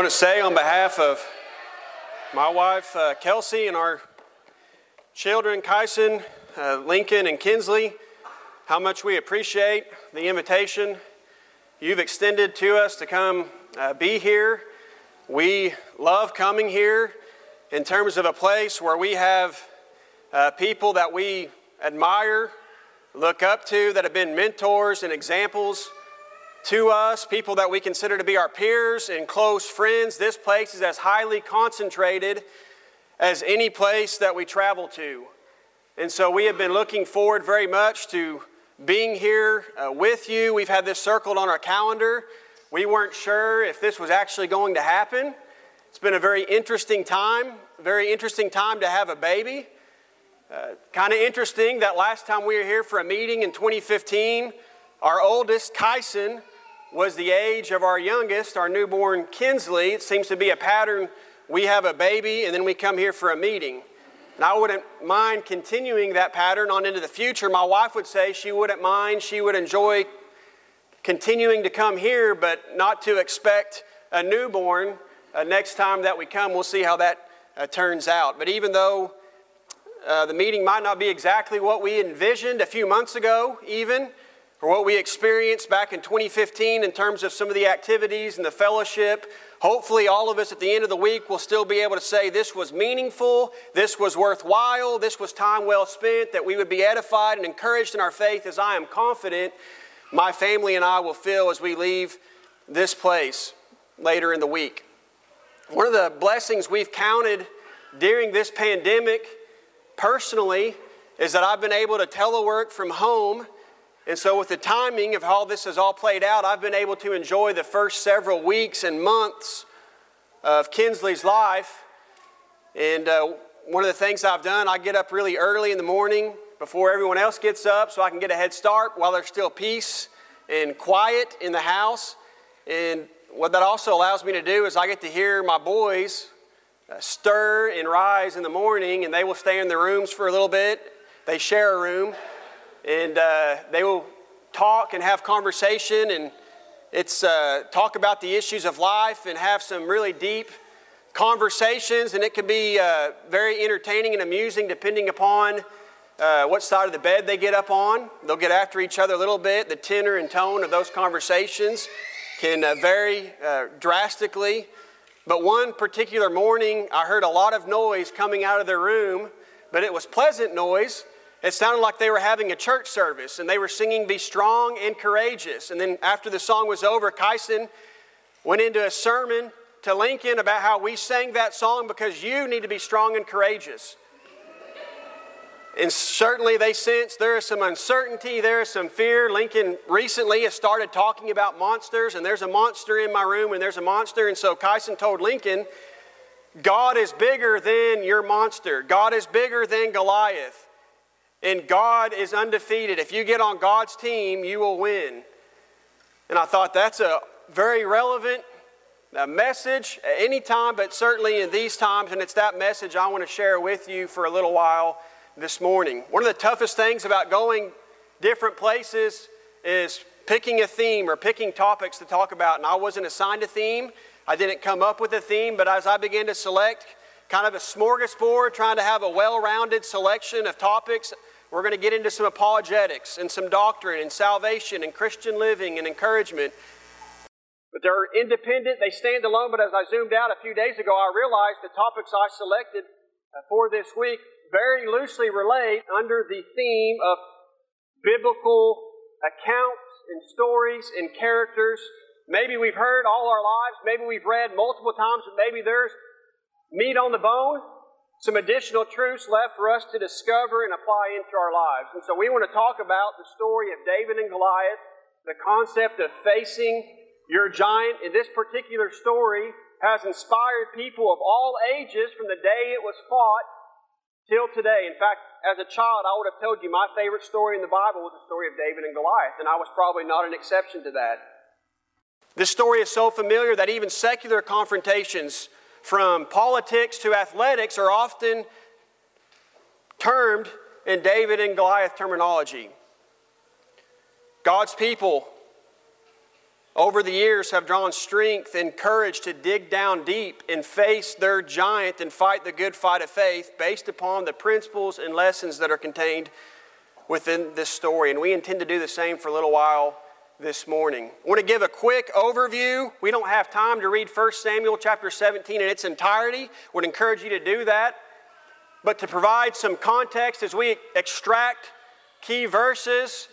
want to say on behalf of my wife, uh, Kelsey, and our children, Kyson, uh, Lincoln, and Kinsley, how much we appreciate the invitation you've extended to us to come uh, be here. We love coming here in terms of a place where we have uh, people that we admire, look up to, that have been mentors and examples to us, people that we consider to be our peers and close friends. This place is as highly concentrated as any place that we travel to. And so we have been looking forward very much to being here uh, with you. We've had this circled on our calendar. We weren't sure if this was actually going to happen. It's been a very interesting time, very interesting time to have a baby. Uh, kind of interesting that last time we were here for a meeting in 2015, our oldest, Kyson, was the age of our youngest, our newborn Kinsley. It seems to be a pattern. We have a baby and then we come here for a meeting. And I wouldn't mind continuing that pattern on into the future. My wife would say she wouldn't mind, she would enjoy continuing to come here, but not to expect a newborn uh, next time that we come. We'll see how that uh, turns out. But even though uh, the meeting might not be exactly what we envisioned a few months ago, even, or what we experienced back in 2015 in terms of some of the activities and the fellowship. Hopefully, all of us at the end of the week will still be able to say this was meaningful, this was worthwhile, this was time well spent, that we would be edified and encouraged in our faith, as I am confident my family and I will feel as we leave this place later in the week. One of the blessings we've counted during this pandemic personally is that I've been able to telework from home and so, with the timing of how this has all played out, I've been able to enjoy the first several weeks and months of Kinsley's life. And uh, one of the things I've done, I get up really early in the morning before everyone else gets up so I can get a head start while there's still peace and quiet in the house. And what that also allows me to do is I get to hear my boys uh, stir and rise in the morning, and they will stay in their rooms for a little bit. They share a room and uh, they will talk and have conversation and it's uh, talk about the issues of life and have some really deep conversations. And it can be uh, very entertaining and amusing depending upon uh, what side of the bed they get up on. They'll get after each other a little bit. The tenor and tone of those conversations can uh, vary uh, drastically. But one particular morning i heard a lot of noise coming out of their room but it was pleasant noise it sounded like they were having a church service and they were singing Be Strong and Courageous. And then after the song was over, Kyson went into a sermon to Lincoln about how we sang that song because you need to be strong and courageous. And certainly they sense there is some uncertainty, there is some fear. Lincoln recently has started talking about monsters, and there's a monster in my room, and there's a monster. And so Kyson told Lincoln, God is bigger than your monster, God is bigger than Goliath. And God is undefeated. If you get on God's team, you will win. And I thought that's a very relevant uh, message at any time, but certainly in these times. And it's that message I want to share with you for a little while this morning. One of the toughest things about going different places is picking a theme or picking topics to talk about. And I wasn't assigned a theme, I didn't come up with a theme, but as I began to select kind of a smorgasbord, trying to have a well rounded selection of topics, we're going to get into some apologetics and some doctrine and salvation and Christian living and encouragement. But they're independent, they stand alone. But as I zoomed out a few days ago, I realized the topics I selected uh, for this week very loosely relate under the theme of biblical accounts and stories and characters. Maybe we've heard all our lives, maybe we've read multiple times, maybe there's meat on the bone some additional truths left for us to discover and apply into our lives. And so we want to talk about the story of David and Goliath, the concept of facing your giant. In this particular story has inspired people of all ages from the day it was fought till today. In fact, as a child, I would have told you my favorite story in the Bible was the story of David and Goliath, and I was probably not an exception to that. This story is so familiar that even secular confrontations from politics to athletics are often termed in David and Goliath terminology. God's people over the years have drawn strength and courage to dig down deep and face their giant and fight the good fight of faith based upon the principles and lessons that are contained within this story. And we intend to do the same for a little while this morning. I want to give a quick overview. We don't have time to read 1 Samuel chapter 17 in its entirety. Would encourage you to do that. But to provide some context as we extract key verses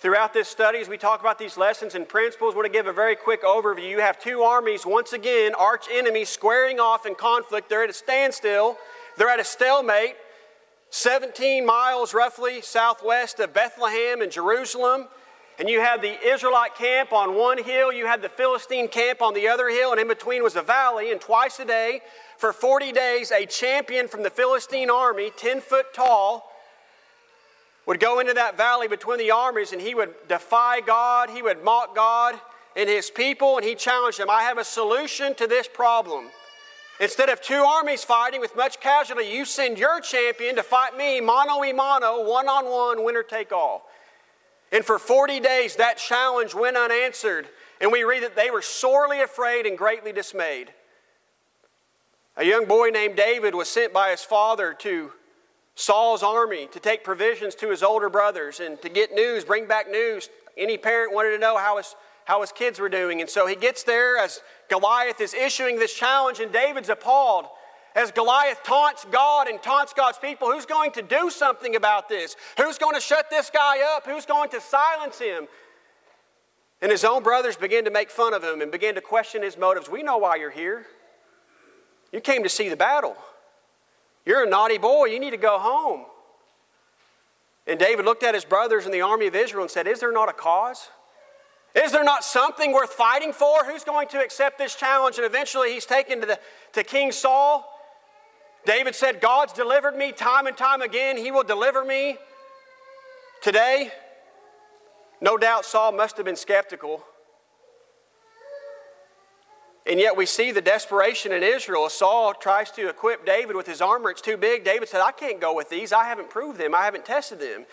Throughout this study, as we talk about these lessons and principles, I want to give a very quick overview. You have two armies, once again, arch enemies, squaring off in conflict. They're at a standstill, they're at a stalemate, 17 miles roughly southwest of Bethlehem and Jerusalem. And you had the Israelite camp on one hill, you had the Philistine camp on the other hill, and in between was a valley. And twice a day, for 40 days, a champion from the Philistine army, 10 foot tall, would go into that valley between the armies and he would defy God, he would mock God and his people, and he challenged them I have a solution to this problem. Instead of two armies fighting with much casualty, you send your champion to fight me, mano a mano, one on one, winner take all. And for 40 days, that challenge went unanswered. And we read that they were sorely afraid and greatly dismayed. A young boy named David was sent by his father to Saul's army to take provisions to his older brothers and to get news, bring back news. Any parent wanted to know how his, how his kids were doing. And so he gets there as Goliath is issuing this challenge, and David's appalled. As Goliath taunts God and taunts God's people, who's going to do something about this? Who's going to shut this guy up? Who's going to silence him? And his own brothers begin to make fun of him and begin to question his motives. We know why you're here. You came to see the battle. You're a naughty boy. You need to go home. And David looked at his brothers in the army of Israel and said, Is there not a cause? Is there not something worth fighting for? Who's going to accept this challenge? And eventually he's taken to, the, to King Saul. David said, God's delivered me time and time again. He will deliver me today. No doubt Saul must have been skeptical. And yet we see the desperation in Israel. Saul tries to equip David with his armor. It's too big. David said, I can't go with these. I haven't proved them. I haven't tested them.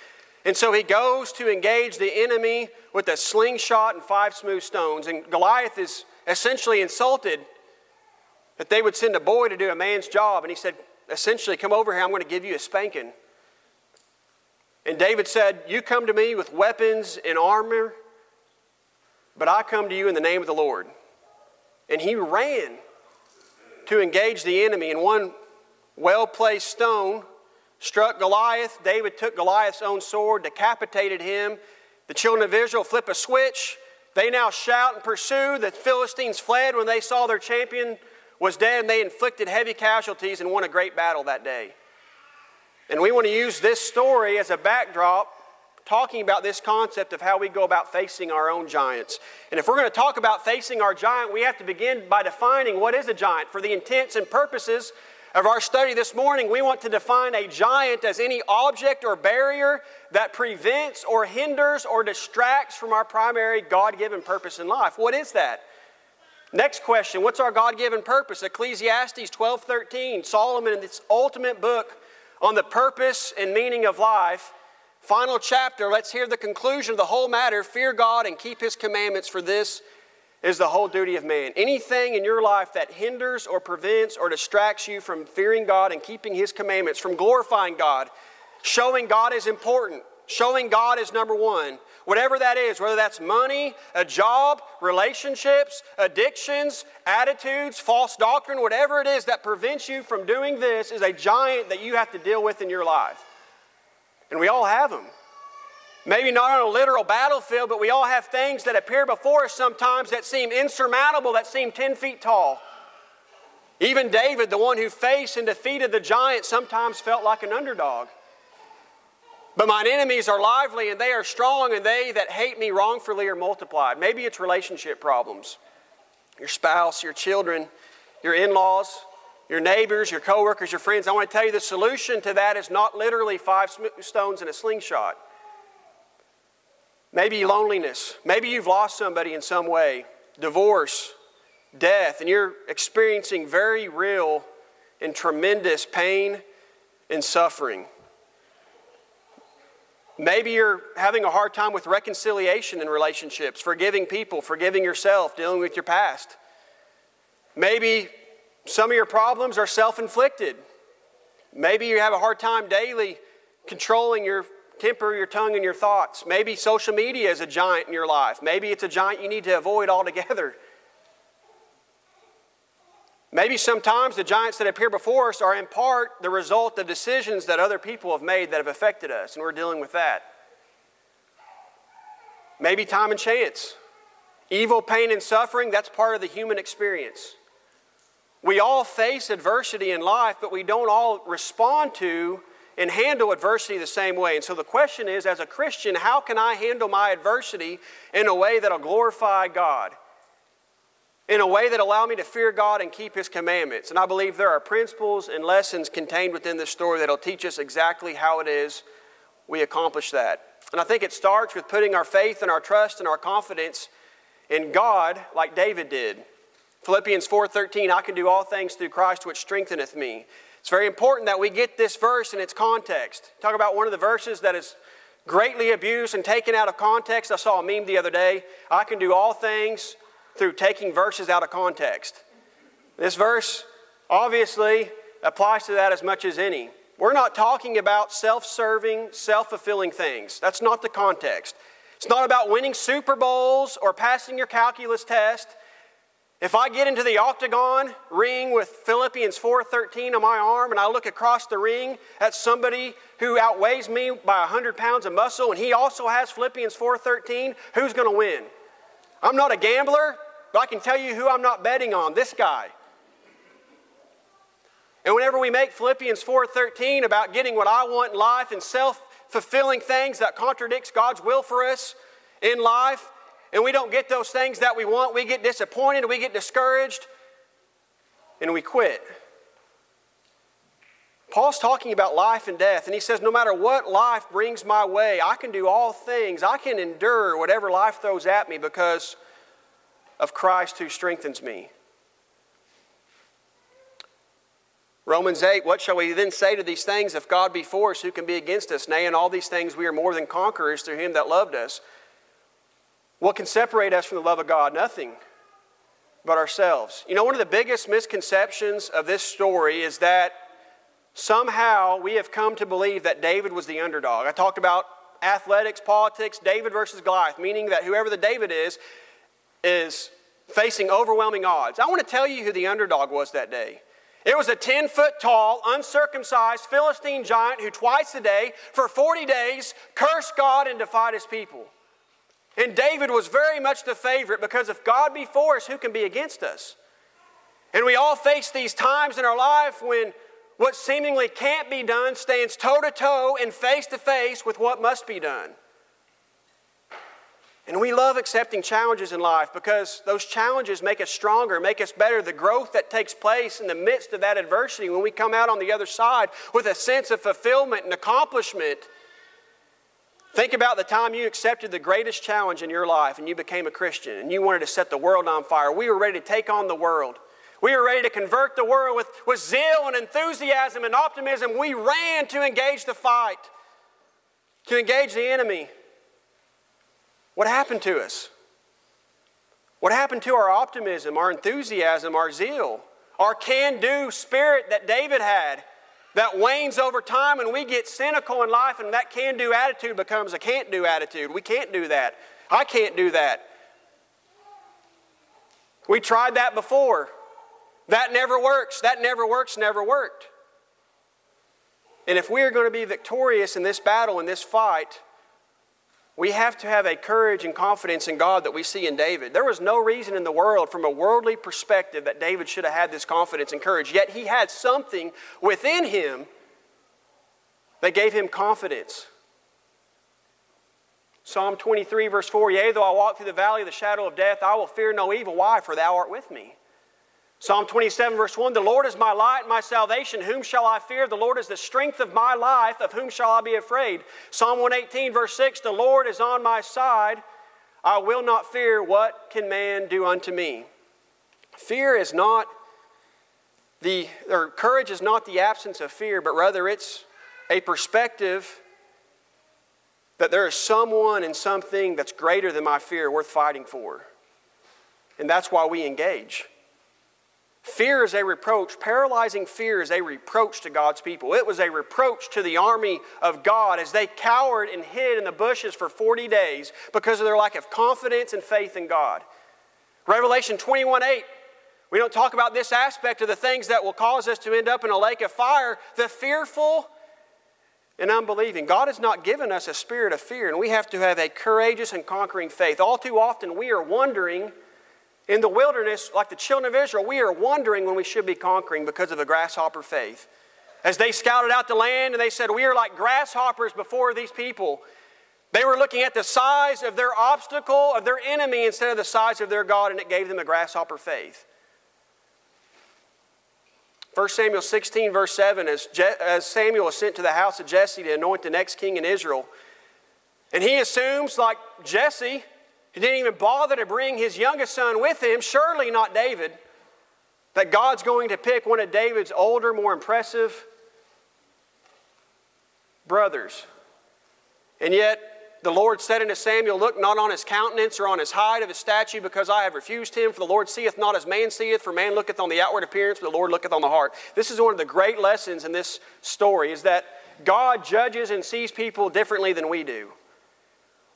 And so he goes to engage the enemy with a slingshot and five smooth stones. And Goliath is essentially insulted that they would send a boy to do a man's job. And he said, essentially, come over here. I'm going to give you a spanking. And David said, You come to me with weapons and armor, but I come to you in the name of the Lord. And he ran to engage the enemy. And one well placed stone struck Goliath. David took Goliath's own sword, decapitated him. The children of Israel flip a switch. They now shout and pursue. The Philistines fled when they saw their champion was dead, and they inflicted heavy casualties and won a great battle that day. And we want to use this story as a backdrop talking about this concept of how we go about facing our own giants. And if we're going to talk about facing our giant, we have to begin by defining what is a giant. For the intents and purposes of our study this morning, we want to define a giant as any object or barrier that prevents or hinders or distracts from our primary God given purpose in life. What is that? Next question What's our God given purpose? Ecclesiastes 12 13. Solomon, in this ultimate book on the purpose and meaning of life, Final chapter, let's hear the conclusion of the whole matter. Fear God and keep His commandments, for this is the whole duty of man. Anything in your life that hinders or prevents or distracts you from fearing God and keeping His commandments, from glorifying God, showing God is important, showing God is number one, whatever that is, whether that's money, a job, relationships, addictions, attitudes, false doctrine, whatever it is that prevents you from doing this, is a giant that you have to deal with in your life. And we all have them. Maybe not on a literal battlefield, but we all have things that appear before us sometimes that seem insurmountable, that seem 10 feet tall. Even David, the one who faced and defeated the giant, sometimes felt like an underdog. But mine enemies are lively and they are strong, and they that hate me wrongfully are multiplied. Maybe it's relationship problems. Your spouse, your children, your in laws, your neighbors, your coworkers, your friends. I want to tell you the solution to that is not literally five stones in a slingshot. Maybe loneliness. Maybe you've lost somebody in some way, divorce, death, and you're experiencing very real and tremendous pain and suffering. Maybe you're having a hard time with reconciliation in relationships, forgiving people, forgiving yourself, dealing with your past. Maybe some of your problems are self inflicted. Maybe you have a hard time daily controlling your temper, your tongue, and your thoughts. Maybe social media is a giant in your life. Maybe it's a giant you need to avoid altogether. Maybe sometimes the giants that appear before us are in part the result of decisions that other people have made that have affected us, and we're dealing with that. Maybe time and chance. Evil, pain, and suffering, that's part of the human experience. We all face adversity in life, but we don't all respond to and handle adversity the same way. And so the question is as a Christian, how can I handle my adversity in a way that'll glorify God? In a way that allow me to fear God and keep His commandments. And I believe there are principles and lessons contained within this story that'll teach us exactly how it is we accomplish that. And I think it starts with putting our faith and our trust and our confidence in God like David did. Philippians 4:13, I can do all things through Christ which strengtheneth me. It's very important that we get this verse in its context. Talk about one of the verses that is greatly abused and taken out of context. I saw a meme the other day. I can do all things through taking verses out of context. This verse obviously applies to that as much as any. We're not talking about self serving, self fulfilling things. That's not the context. It's not about winning Super Bowls or passing your calculus test. If I get into the octagon ring with Philippians 4:13 on my arm and I look across the ring at somebody who outweighs me by 100 pounds of muscle and he also has Philippians 4:13, who's going to win? I'm not a gambler, but I can tell you who I'm not betting on, this guy. And whenever we make Philippians 4:13 about getting what I want in life and self-fulfilling things that contradicts God's will for us in life, and we don't get those things that we want, we get disappointed, we get discouraged, and we quit. Paul's talking about life and death, and he says, No matter what life brings my way, I can do all things. I can endure whatever life throws at me because of Christ who strengthens me. Romans 8, what shall we then say to these things? If God be for us, who can be against us? Nay, in all these things we are more than conquerors through him that loved us. What can separate us from the love of God? Nothing but ourselves. You know, one of the biggest misconceptions of this story is that somehow we have come to believe that David was the underdog. I talked about athletics, politics, David versus Goliath, meaning that whoever the David is, is facing overwhelming odds. I want to tell you who the underdog was that day. It was a 10 foot tall, uncircumcised Philistine giant who twice a day, for 40 days, cursed God and defied his people. And David was very much the favorite because if God be for us, who can be against us? And we all face these times in our life when what seemingly can't be done stands toe to toe and face to face with what must be done. And we love accepting challenges in life because those challenges make us stronger, make us better. The growth that takes place in the midst of that adversity when we come out on the other side with a sense of fulfillment and accomplishment Think about the time you accepted the greatest challenge in your life and you became a Christian and you wanted to set the world on fire. We were ready to take on the world. We were ready to convert the world with, with zeal and enthusiasm and optimism. We ran to engage the fight, to engage the enemy. What happened to us? What happened to our optimism, our enthusiasm, our zeal, our can do spirit that David had? that wanes over time and we get cynical in life and that can do attitude becomes a can't do attitude. We can't do that. I can't do that. We tried that before. That never works. That never works, never worked. And if we are going to be victorious in this battle, in this fight, we have to have a courage and confidence in God that we see in David. There was no reason in the world, from a worldly perspective, that David should have had this confidence and courage. Yet he had something within him that gave him confidence. Psalm 23, verse 4 Yea, though I walk through the valley of the shadow of death, I will fear no evil. Why? For thou art with me. Psalm 27, verse 1 The Lord is my light and my salvation. Whom shall I fear? The Lord is the strength of my life. Of whom shall I be afraid? Psalm 118, verse 6 The Lord is on my side. I will not fear. What can man do unto me? Fear is not the, or courage is not the absence of fear, but rather it's a perspective that there is someone and something that's greater than my fear worth fighting for. And that's why we engage. Fear is a reproach. Paralyzing fear is a reproach to God's people. It was a reproach to the army of God as they cowered and hid in the bushes for 40 days because of their lack of confidence and faith in God. Revelation 21 8, we don't talk about this aspect of the things that will cause us to end up in a lake of fire. The fearful and unbelieving. God has not given us a spirit of fear, and we have to have a courageous and conquering faith. All too often, we are wondering in the wilderness, like the children of Israel, we are wondering when we should be conquering because of a grasshopper faith. As they scouted out the land and they said, We are like grasshoppers before these people. They were looking at the size of their obstacle, of their enemy, instead of the size of their God, and it gave them a grasshopper faith. 1 Samuel 16, verse 7, as, Je- as Samuel was sent to the house of Jesse to anoint the next king in Israel, and he assumes, like Jesse, he didn't even bother to bring his youngest son with him, surely not David, that God's going to pick one of David's older, more impressive brothers. And yet, the Lord said unto Samuel, Look not on his countenance or on his height of his statue, because I have refused him. For the Lord seeth not as man seeth, for man looketh on the outward appearance, but the Lord looketh on the heart. This is one of the great lessons in this story, is that God judges and sees people differently than we do.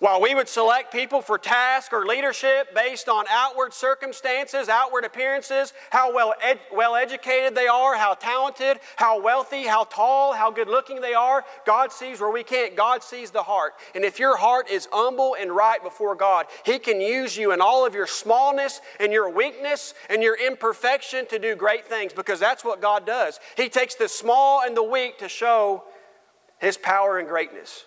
While we would select people for task or leadership based on outward circumstances, outward appearances, how well, ed- well educated they are, how talented, how wealthy, how tall, how good looking they are, God sees where we can't. God sees the heart. And if your heart is humble and right before God, He can use you in all of your smallness and your weakness and your imperfection to do great things because that's what God does. He takes the small and the weak to show His power and greatness.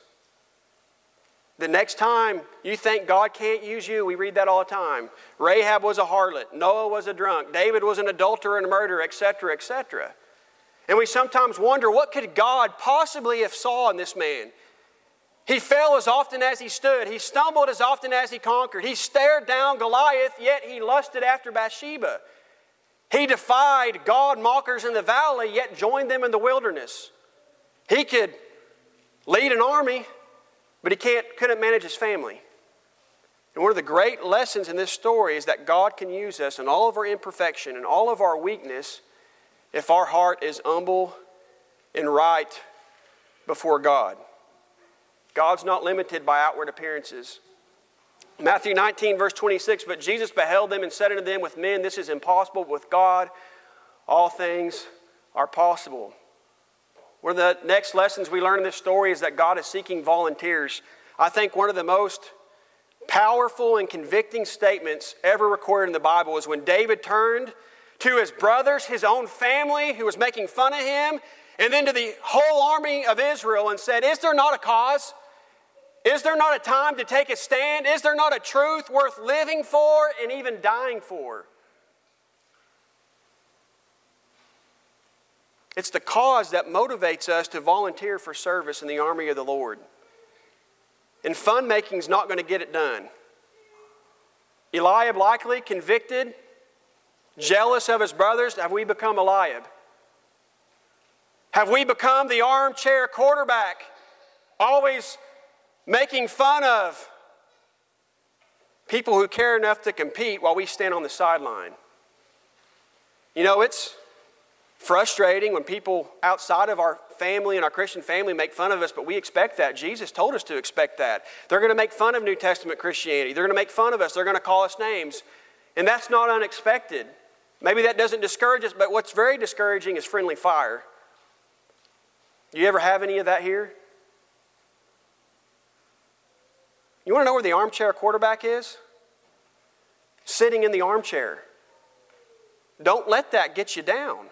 The next time you think God can't use you, we read that all the time. Rahab was a harlot, Noah was a drunk, David was an adulterer and a murderer, etc., etc. And we sometimes wonder what could God possibly have saw in this man? He fell as often as he stood. He stumbled as often as he conquered. He stared down Goliath, yet he lusted after Bathsheba. He defied God mockers in the valley, yet joined them in the wilderness. He could lead an army, but he can't, couldn't manage his family. And one of the great lessons in this story is that God can use us in all of our imperfection and all of our weakness if our heart is humble and right before God. God's not limited by outward appearances. Matthew 19, verse 26 But Jesus beheld them and said unto them, With men this is impossible, with God all things are possible. One of the next lessons we learn in this story is that God is seeking volunteers. I think one of the most powerful and convicting statements ever recorded in the Bible is when David turned to his brothers, his own family who was making fun of him, and then to the whole army of Israel and said, Is there not a cause? Is there not a time to take a stand? Is there not a truth worth living for and even dying for? It's the cause that motivates us to volunteer for service in the army of the Lord. And fun making is not going to get it done. Eliab likely convicted, jealous of his brothers. Have we become Eliab? Have we become the armchair quarterback, always making fun of people who care enough to compete while we stand on the sideline? You know, it's frustrating when people outside of our family and our Christian family make fun of us, but we expect that. Jesus told us to expect that. They're going to make fun of New Testament Christianity. They're going to make fun of us. They're going to call us names. And that's not unexpected. Maybe that doesn't discourage us, but what's very discouraging is friendly fire. You ever have any of that here? You want to know where the armchair quarterback is? Sitting in the armchair. Don't let that get you down.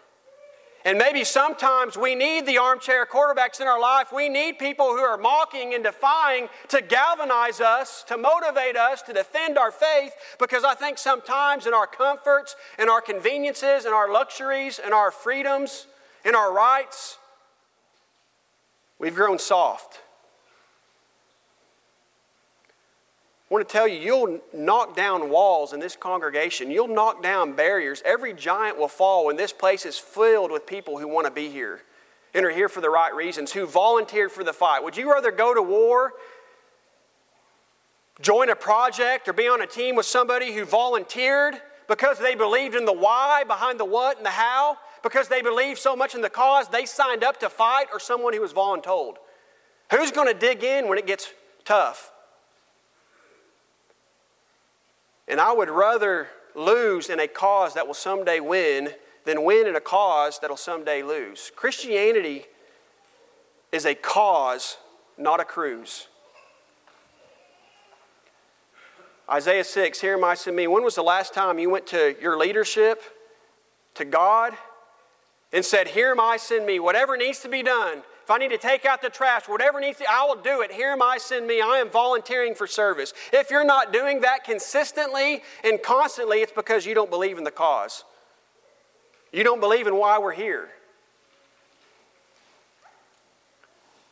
And maybe sometimes we need the armchair quarterbacks in our life. We need people who are mocking and defying to galvanize us, to motivate us, to defend our faith, because I think sometimes in our comforts and our conveniences and our luxuries and our freedoms and our rights, we've grown soft. I want to tell you, you'll knock down walls in this congregation. You'll knock down barriers. Every giant will fall when this place is filled with people who want to be here and are here for the right reasons, who volunteered for the fight. Would you rather go to war join a project or be on a team with somebody who volunteered because they believed in the why behind the what and the how, because they believed so much in the cause, they signed up to fight, or someone who was voluntold? Who's going to dig in when it gets tough? And I would rather lose in a cause that will someday win than win in a cause that will someday lose. Christianity is a cause, not a cruise. Isaiah 6, Here am I, send me. When was the last time you went to your leadership, to God, and said, Here am I, send me. Whatever needs to be done, if I need to take out the trash, whatever needs to, I will do it. Here am I, send me. I am volunteering for service. If you're not doing that consistently and constantly, it's because you don't believe in the cause. You don't believe in why we're here.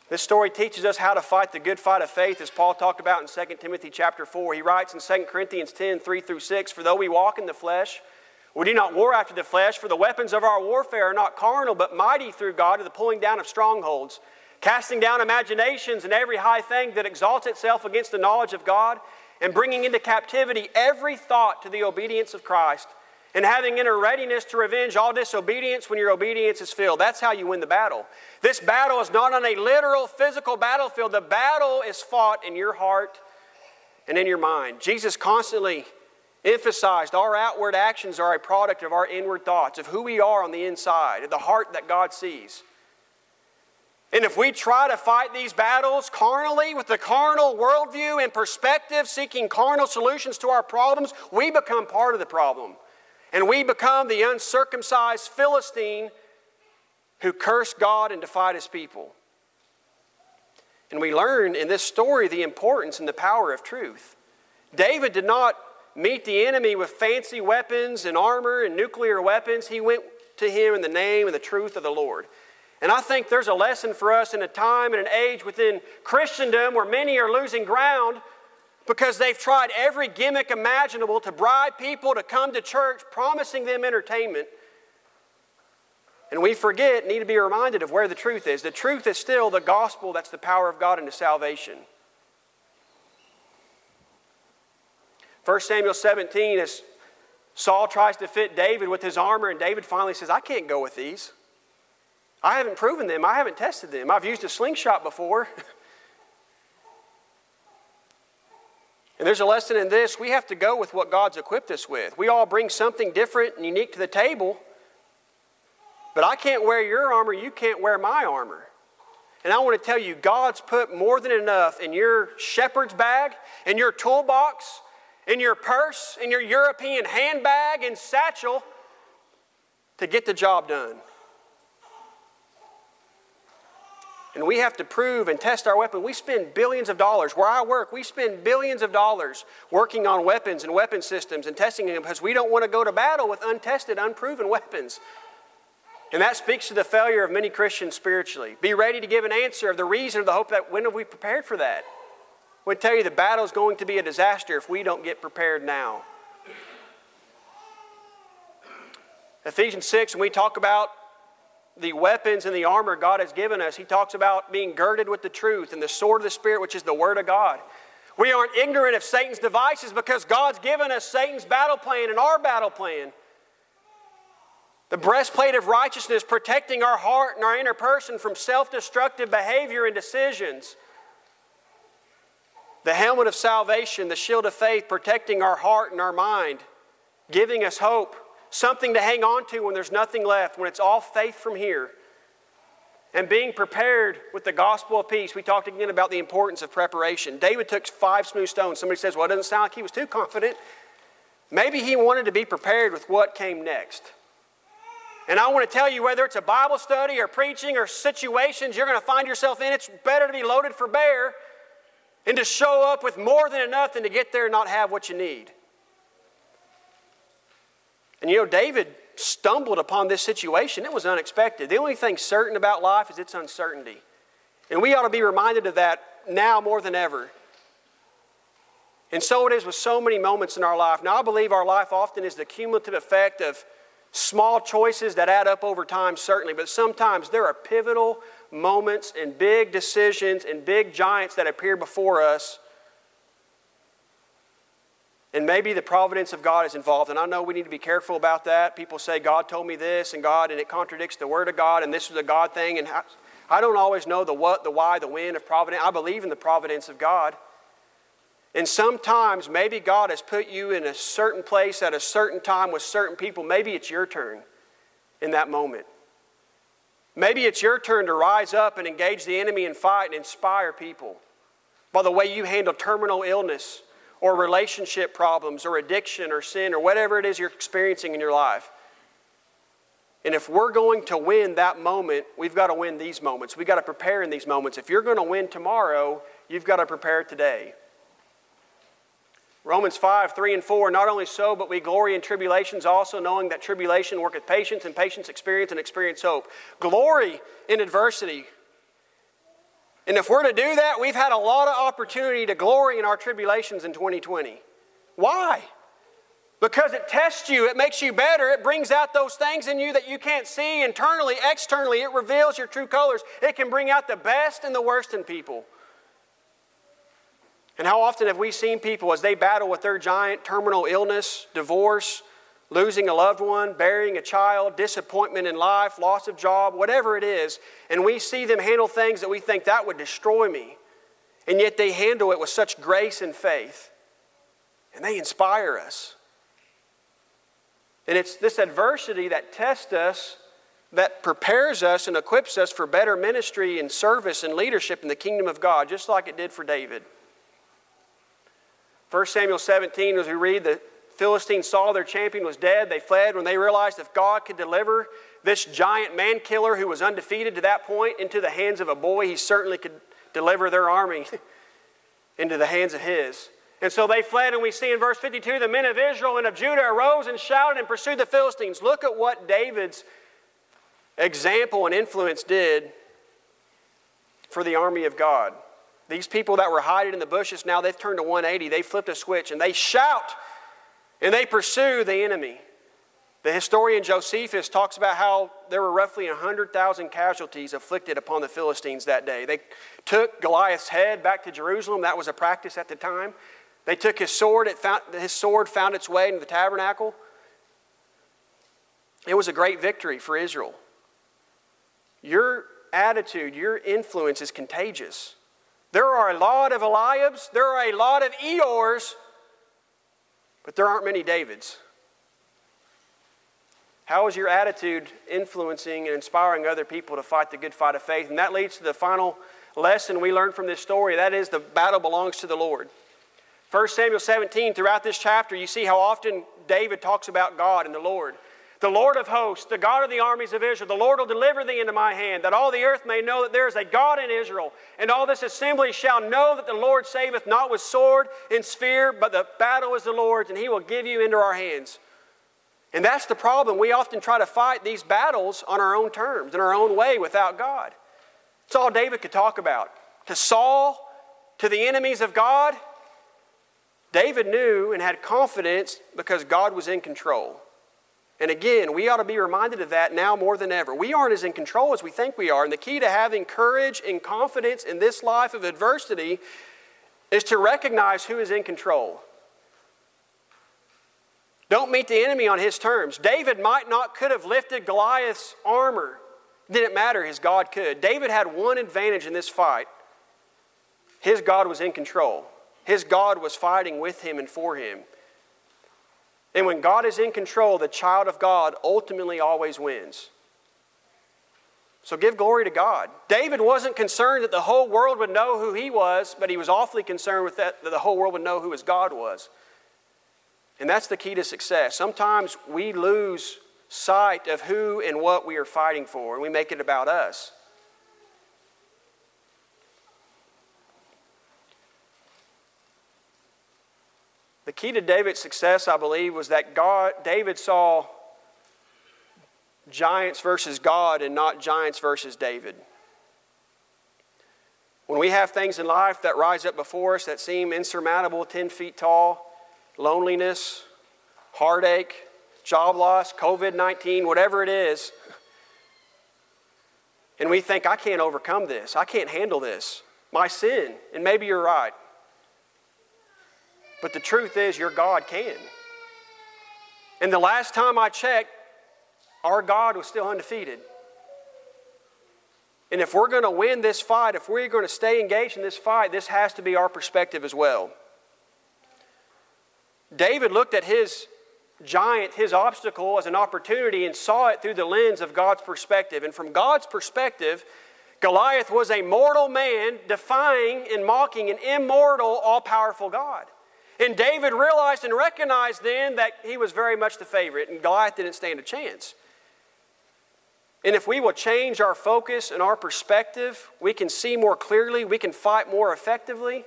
This story teaches us how to fight the good fight of faith, as Paul talked about in 2 Timothy chapter 4. He writes in 2 Corinthians 10 3 through 6 For though we walk in the flesh, we do not war after the flesh, for the weapons of our warfare are not carnal, but mighty through God to the pulling down of strongholds, casting down imaginations and every high thing that exalts itself against the knowledge of God, and bringing into captivity every thought to the obedience of Christ, and having inner readiness to revenge all disobedience when your obedience is filled. That's how you win the battle. This battle is not on a literal physical battlefield, the battle is fought in your heart and in your mind. Jesus constantly emphasized our outward actions are a product of our inward thoughts, of who we are on the inside, of the heart that God sees. And if we try to fight these battles carnally with the carnal worldview and perspective, seeking carnal solutions to our problems, we become part of the problem. And we become the uncircumcised Philistine who cursed God and defied his people. And we learn in this story the importance and the power of truth. David did not meet the enemy with fancy weapons and armor and nuclear weapons. He went to him in the name and the truth of the Lord. And I think there's a lesson for us in a time and an age within Christendom where many are losing ground because they've tried every gimmick imaginable to bribe people to come to church, promising them entertainment. And we forget, need to be reminded of where the truth is. The truth is still the gospel that's the power of God into salvation. 1 Samuel 17, as Saul tries to fit David with his armor, and David finally says, I can't go with these. I haven't proven them, I haven't tested them. I've used a slingshot before. and there's a lesson in this. We have to go with what God's equipped us with. We all bring something different and unique to the table, but I can't wear your armor, you can't wear my armor. And I want to tell you, God's put more than enough in your shepherd's bag, in your toolbox, in your purse, in your European handbag and satchel to get the job done. And we have to prove and test our weapon. We spend billions of dollars. Where I work, we spend billions of dollars working on weapons and weapon systems and testing them because we don't want to go to battle with untested, unproven weapons. And that speaks to the failure of many Christians spiritually. Be ready to give an answer of the reason of the hope that when have we prepared for that? Would tell you the battle is going to be a disaster if we don't get prepared now. Ephesians 6, when we talk about the weapons and the armor God has given us, he talks about being girded with the truth and the sword of the Spirit, which is the Word of God. We aren't ignorant of Satan's devices because God's given us Satan's battle plan and our battle plan. The breastplate of righteousness protecting our heart and our inner person from self destructive behavior and decisions the helmet of salvation, the shield of faith, protecting our heart and our mind, giving us hope, something to hang on to when there's nothing left, when it's all faith from here. And being prepared with the gospel of peace. We talked again about the importance of preparation. David took five smooth stones. Somebody says, well, it doesn't sound like he was too confident. Maybe he wanted to be prepared with what came next. And I want to tell you whether it's a Bible study or preaching or situations you're going to find yourself in, it's better to be loaded for bear and to show up with more than enough than to get there and not have what you need. And you know, David stumbled upon this situation. It was unexpected. The only thing certain about life is its uncertainty. And we ought to be reminded of that now more than ever. And so it is with so many moments in our life. Now, I believe our life often is the cumulative effect of small choices that add up over time, certainly, but sometimes there are pivotal moments and big decisions and big giants that appear before us And maybe the providence of God is involved. And I know we need to be careful about that. People say, God told me this, and God, and it contradicts the Word of God, and this is a God thing. And I don't always know the what, the why, the when of providence. I believe in the providence of God. And sometimes maybe God has put you in a certain place at a certain time with certain people. Maybe it's your turn in that moment. Maybe it's your turn to rise up and engage the enemy and fight and inspire people by the way you handle terminal illness or relationship problems or addiction or sin or whatever it is you're experiencing in your life. And if we're going to win that moment, we've got to win these moments. We've got to prepare in these moments. If you're going to win tomorrow, you've got to prepare today. Romans 5, 3 and 4, not only so, but we glory in tribulations also, knowing that tribulation worketh patience, and patience experience, and experience hope. Glory in adversity. And if we're to do that, we've had a lot of opportunity to glory in our tribulations in 2020. Why? Because it tests you, it makes you better, it brings out those things in you that you can't see internally, externally, it reveals your true colors. It can bring out the best and the worst in people. And how often have we seen people as they battle with their giant terminal illness, divorce, losing a loved one, burying a child, disappointment in life, loss of job, whatever it is, and we see them handle things that we think that would destroy me, and yet they handle it with such grace and faith, and they inspire us. And it's this adversity that tests us, that prepares us and equips us for better ministry and service and leadership in the kingdom of God, just like it did for David. 1 Samuel 17, as we read, the Philistines saw their champion was dead. They fled when they realized if God could deliver this giant man killer who was undefeated to that point into the hands of a boy, he certainly could deliver their army into the hands of his. And so they fled, and we see in verse 52 the men of Israel and of Judah arose and shouted and pursued the Philistines. Look at what David's example and influence did for the army of God. These people that were hiding in the bushes, now they've turned to 180. They flipped a switch and they shout and they pursue the enemy. The historian Josephus talks about how there were roughly 100,000 casualties afflicted upon the Philistines that day. They took Goliath's head back to Jerusalem. That was a practice at the time. They took his sword. It found, his sword found its way into the tabernacle. It was a great victory for Israel. Your attitude, your influence is contagious. There are a lot of Eliabs, there are a lot of Eeyores, but there aren't many Davids. How is your attitude influencing and inspiring other people to fight the good fight of faith? And that leads to the final lesson we learned from this story that is, the battle belongs to the Lord. 1 Samuel 17, throughout this chapter, you see how often David talks about God and the Lord. The Lord of hosts, the God of the armies of Israel, the Lord will deliver thee into my hand, that all the earth may know that there is a God in Israel. And all this assembly shall know that the Lord saveth not with sword and spear, but the battle is the Lord's, and he will give you into our hands. And that's the problem. We often try to fight these battles on our own terms, in our own way, without God. It's all David could talk about. To Saul, to the enemies of God, David knew and had confidence because God was in control. And again, we ought to be reminded of that now more than ever. We aren't as in control as we think we are. And the key to having courage and confidence in this life of adversity is to recognize who is in control. Don't meet the enemy on his terms. David might not could have lifted Goliath's armor. Didn't matter, his God could. David had one advantage in this fight. His God was in control. His God was fighting with him and for him. And when God is in control, the child of God ultimately always wins. So give glory to God. David wasn't concerned that the whole world would know who he was, but he was awfully concerned with that, that the whole world would know who his God was. And that's the key to success. Sometimes we lose sight of who and what we are fighting for, and we make it about us. The key to David's success, I believe, was that God, David saw giants versus God and not giants versus David. When we have things in life that rise up before us that seem insurmountable, 10 feet tall, loneliness, heartache, job loss, COVID 19, whatever it is, and we think, I can't overcome this, I can't handle this, my sin, and maybe you're right. But the truth is, your God can. And the last time I checked, our God was still undefeated. And if we're going to win this fight, if we're going to stay engaged in this fight, this has to be our perspective as well. David looked at his giant, his obstacle, as an opportunity and saw it through the lens of God's perspective. And from God's perspective, Goliath was a mortal man defying and mocking an immortal, all powerful God. And David realized and recognized then that he was very much the favorite, and Goliath didn't stand a chance. And if we will change our focus and our perspective, we can see more clearly, we can fight more effectively.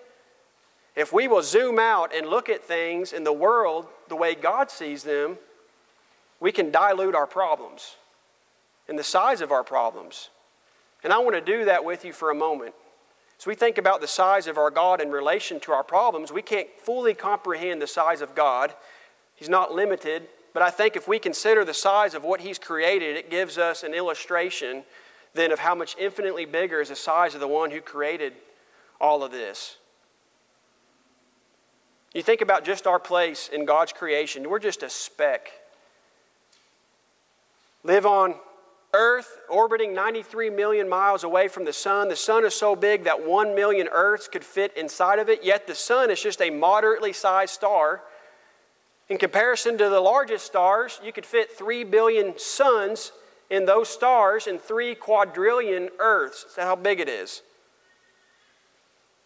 If we will zoom out and look at things in the world the way God sees them, we can dilute our problems and the size of our problems. And I want to do that with you for a moment. As we think about the size of our God in relation to our problems, we can't fully comprehend the size of God. He's not limited, but I think if we consider the size of what He's created, it gives us an illustration then of how much infinitely bigger is the size of the one who created all of this. You think about just our place in God's creation, we're just a speck. Live on Earth, orbiting 93 million miles away from the sun. The sun is so big that 1 million Earths could fit inside of it, yet the sun is just a moderately sized star. In comparison to the largest stars, you could fit 3 billion suns in those stars and 3 quadrillion Earths. That's how big it is.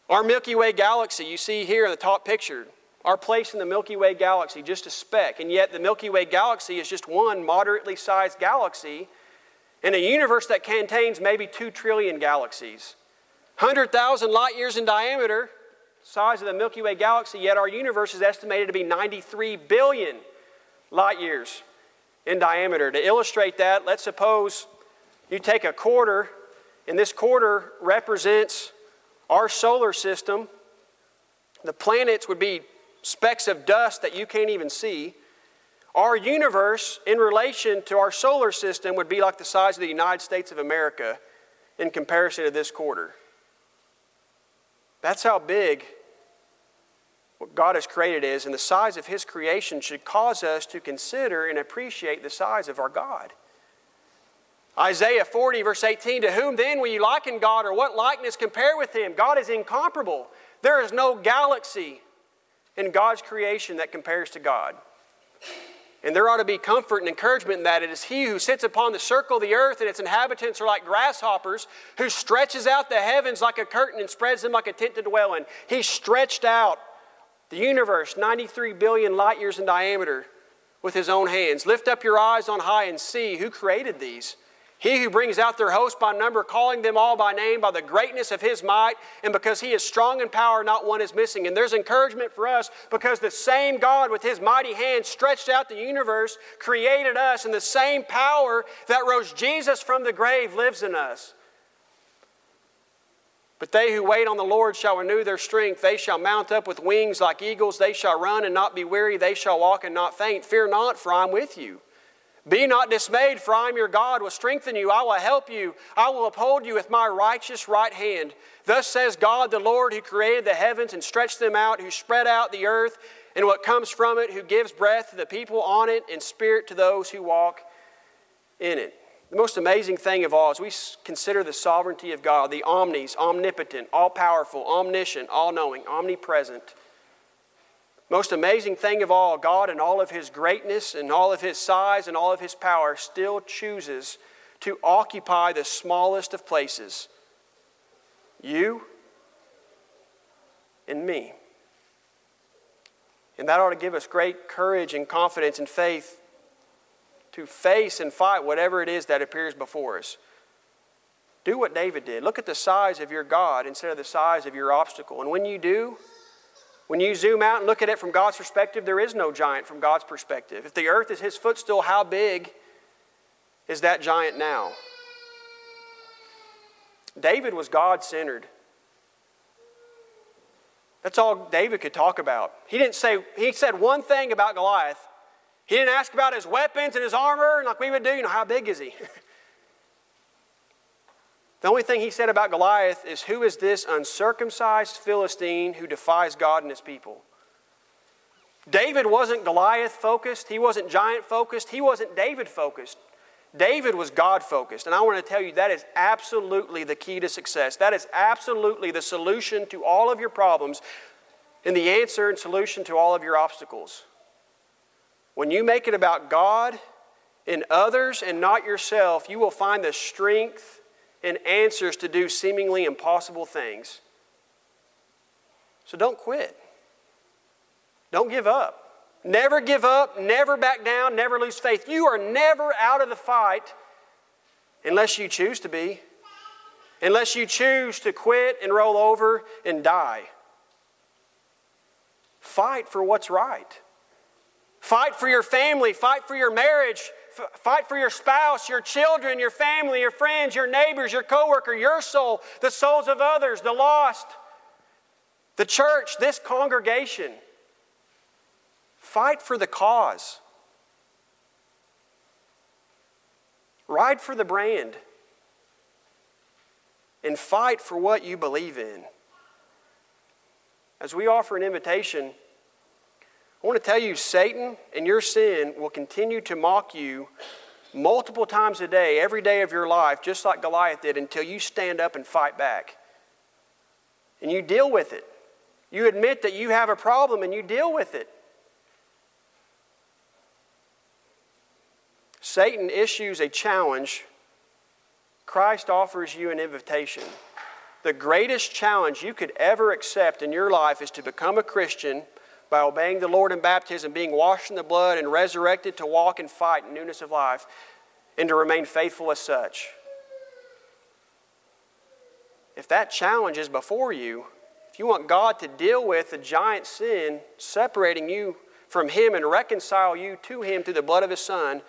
Our Milky Way galaxy, you see here in the top picture, our place in the Milky Way galaxy, just a speck. And yet, the Milky Way galaxy is just one moderately sized galaxy in a universe that contains maybe 2 trillion galaxies. 100,000 light years in diameter, size of the Milky Way galaxy, yet our universe is estimated to be 93 billion light years in diameter. To illustrate that, let's suppose you take a quarter, and this quarter represents our solar system. The planets would be specks of dust that you can't even see. Our universe, in relation to our solar system, would be like the size of the United States of America in comparison to this quarter. That's how big what God has created is, and the size of His creation should cause us to consider and appreciate the size of our God. Isaiah 40, verse 18 To whom then will you liken God, or what likeness compare with Him? God is incomparable. There is no galaxy in God's creation that compares to God. And there ought to be comfort and encouragement in that. It is He who sits upon the circle of the earth, and its inhabitants are like grasshoppers, who stretches out the heavens like a curtain and spreads them like a tent to dwell in. He stretched out the universe, 93 billion light years in diameter, with His own hands. Lift up your eyes on high and see who created these. He who brings out their host by number, calling them all by name, by the greatness of his might, and because he is strong in power, not one is missing. And there's encouragement for us because the same God with his mighty hand stretched out the universe, created us, and the same power that rose Jesus from the grave lives in us. But they who wait on the Lord shall renew their strength. They shall mount up with wings like eagles. They shall run and not be weary. They shall walk and not faint. Fear not, for I am with you. Be not dismayed, for I am your God, will strengthen you, I will help you, I will uphold you with my righteous right hand. Thus says God the Lord, who created the heavens and stretched them out, who spread out the earth and what comes from it, who gives breath to the people on it and spirit to those who walk in it. The most amazing thing of all is we consider the sovereignty of God, the omnis, omnipotent, all powerful, omniscient, all knowing, omnipresent. Most amazing thing of all, God, in all of His greatness and all of His size and all of His power, still chooses to occupy the smallest of places you and me. And that ought to give us great courage and confidence and faith to face and fight whatever it is that appears before us. Do what David did. Look at the size of your God instead of the size of your obstacle. And when you do, when you zoom out and look at it from God's perspective, there is no giant from God's perspective. If the earth is his footstool, how big is that giant now? David was God centered. That's all David could talk about. He didn't say, he said one thing about Goliath. He didn't ask about his weapons and his armor, and like we would do. You know, how big is he? The only thing he said about Goliath is, Who is this uncircumcised Philistine who defies God and his people? David wasn't Goliath focused, he wasn't giant focused, he wasn't David focused. David was God focused. And I want to tell you that is absolutely the key to success. That is absolutely the solution to all of your problems and the answer and solution to all of your obstacles. When you make it about God and others and not yourself, you will find the strength and answers to do seemingly impossible things. So don't quit. Don't give up. Never give up, never back down, never lose faith. You are never out of the fight unless you choose to be, unless you choose to quit and roll over and die. Fight for what's right. Fight for your family, fight for your marriage, fight for your spouse, your children, your family, your friends, your neighbors, your coworker, your soul, the souls of others, the lost, the church, this congregation. Fight for the cause. Ride for the brand. And fight for what you believe in. As we offer an invitation, I want to tell you Satan and your sin will continue to mock you multiple times a day, every day of your life, just like Goliath did, until you stand up and fight back. And you deal with it. You admit that you have a problem and you deal with it. Satan issues a challenge, Christ offers you an invitation. The greatest challenge you could ever accept in your life is to become a Christian by obeying the Lord in baptism, being washed in the blood, and resurrected to walk and fight in newness of life, and to remain faithful as such. If that challenge is before you, if you want God to deal with the giant sin separating you from Him and reconcile you to Him through the blood of His Son,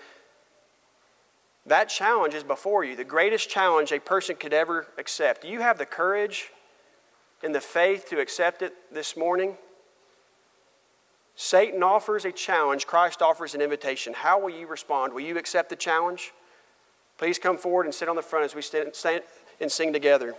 that challenge is before you, the greatest challenge a person could ever accept. Do you have the courage and the faith to accept it this morning? Satan offers a challenge, Christ offers an invitation. How will you respond? Will you accept the challenge? Please come forward and sit on the front as we stand and sing together.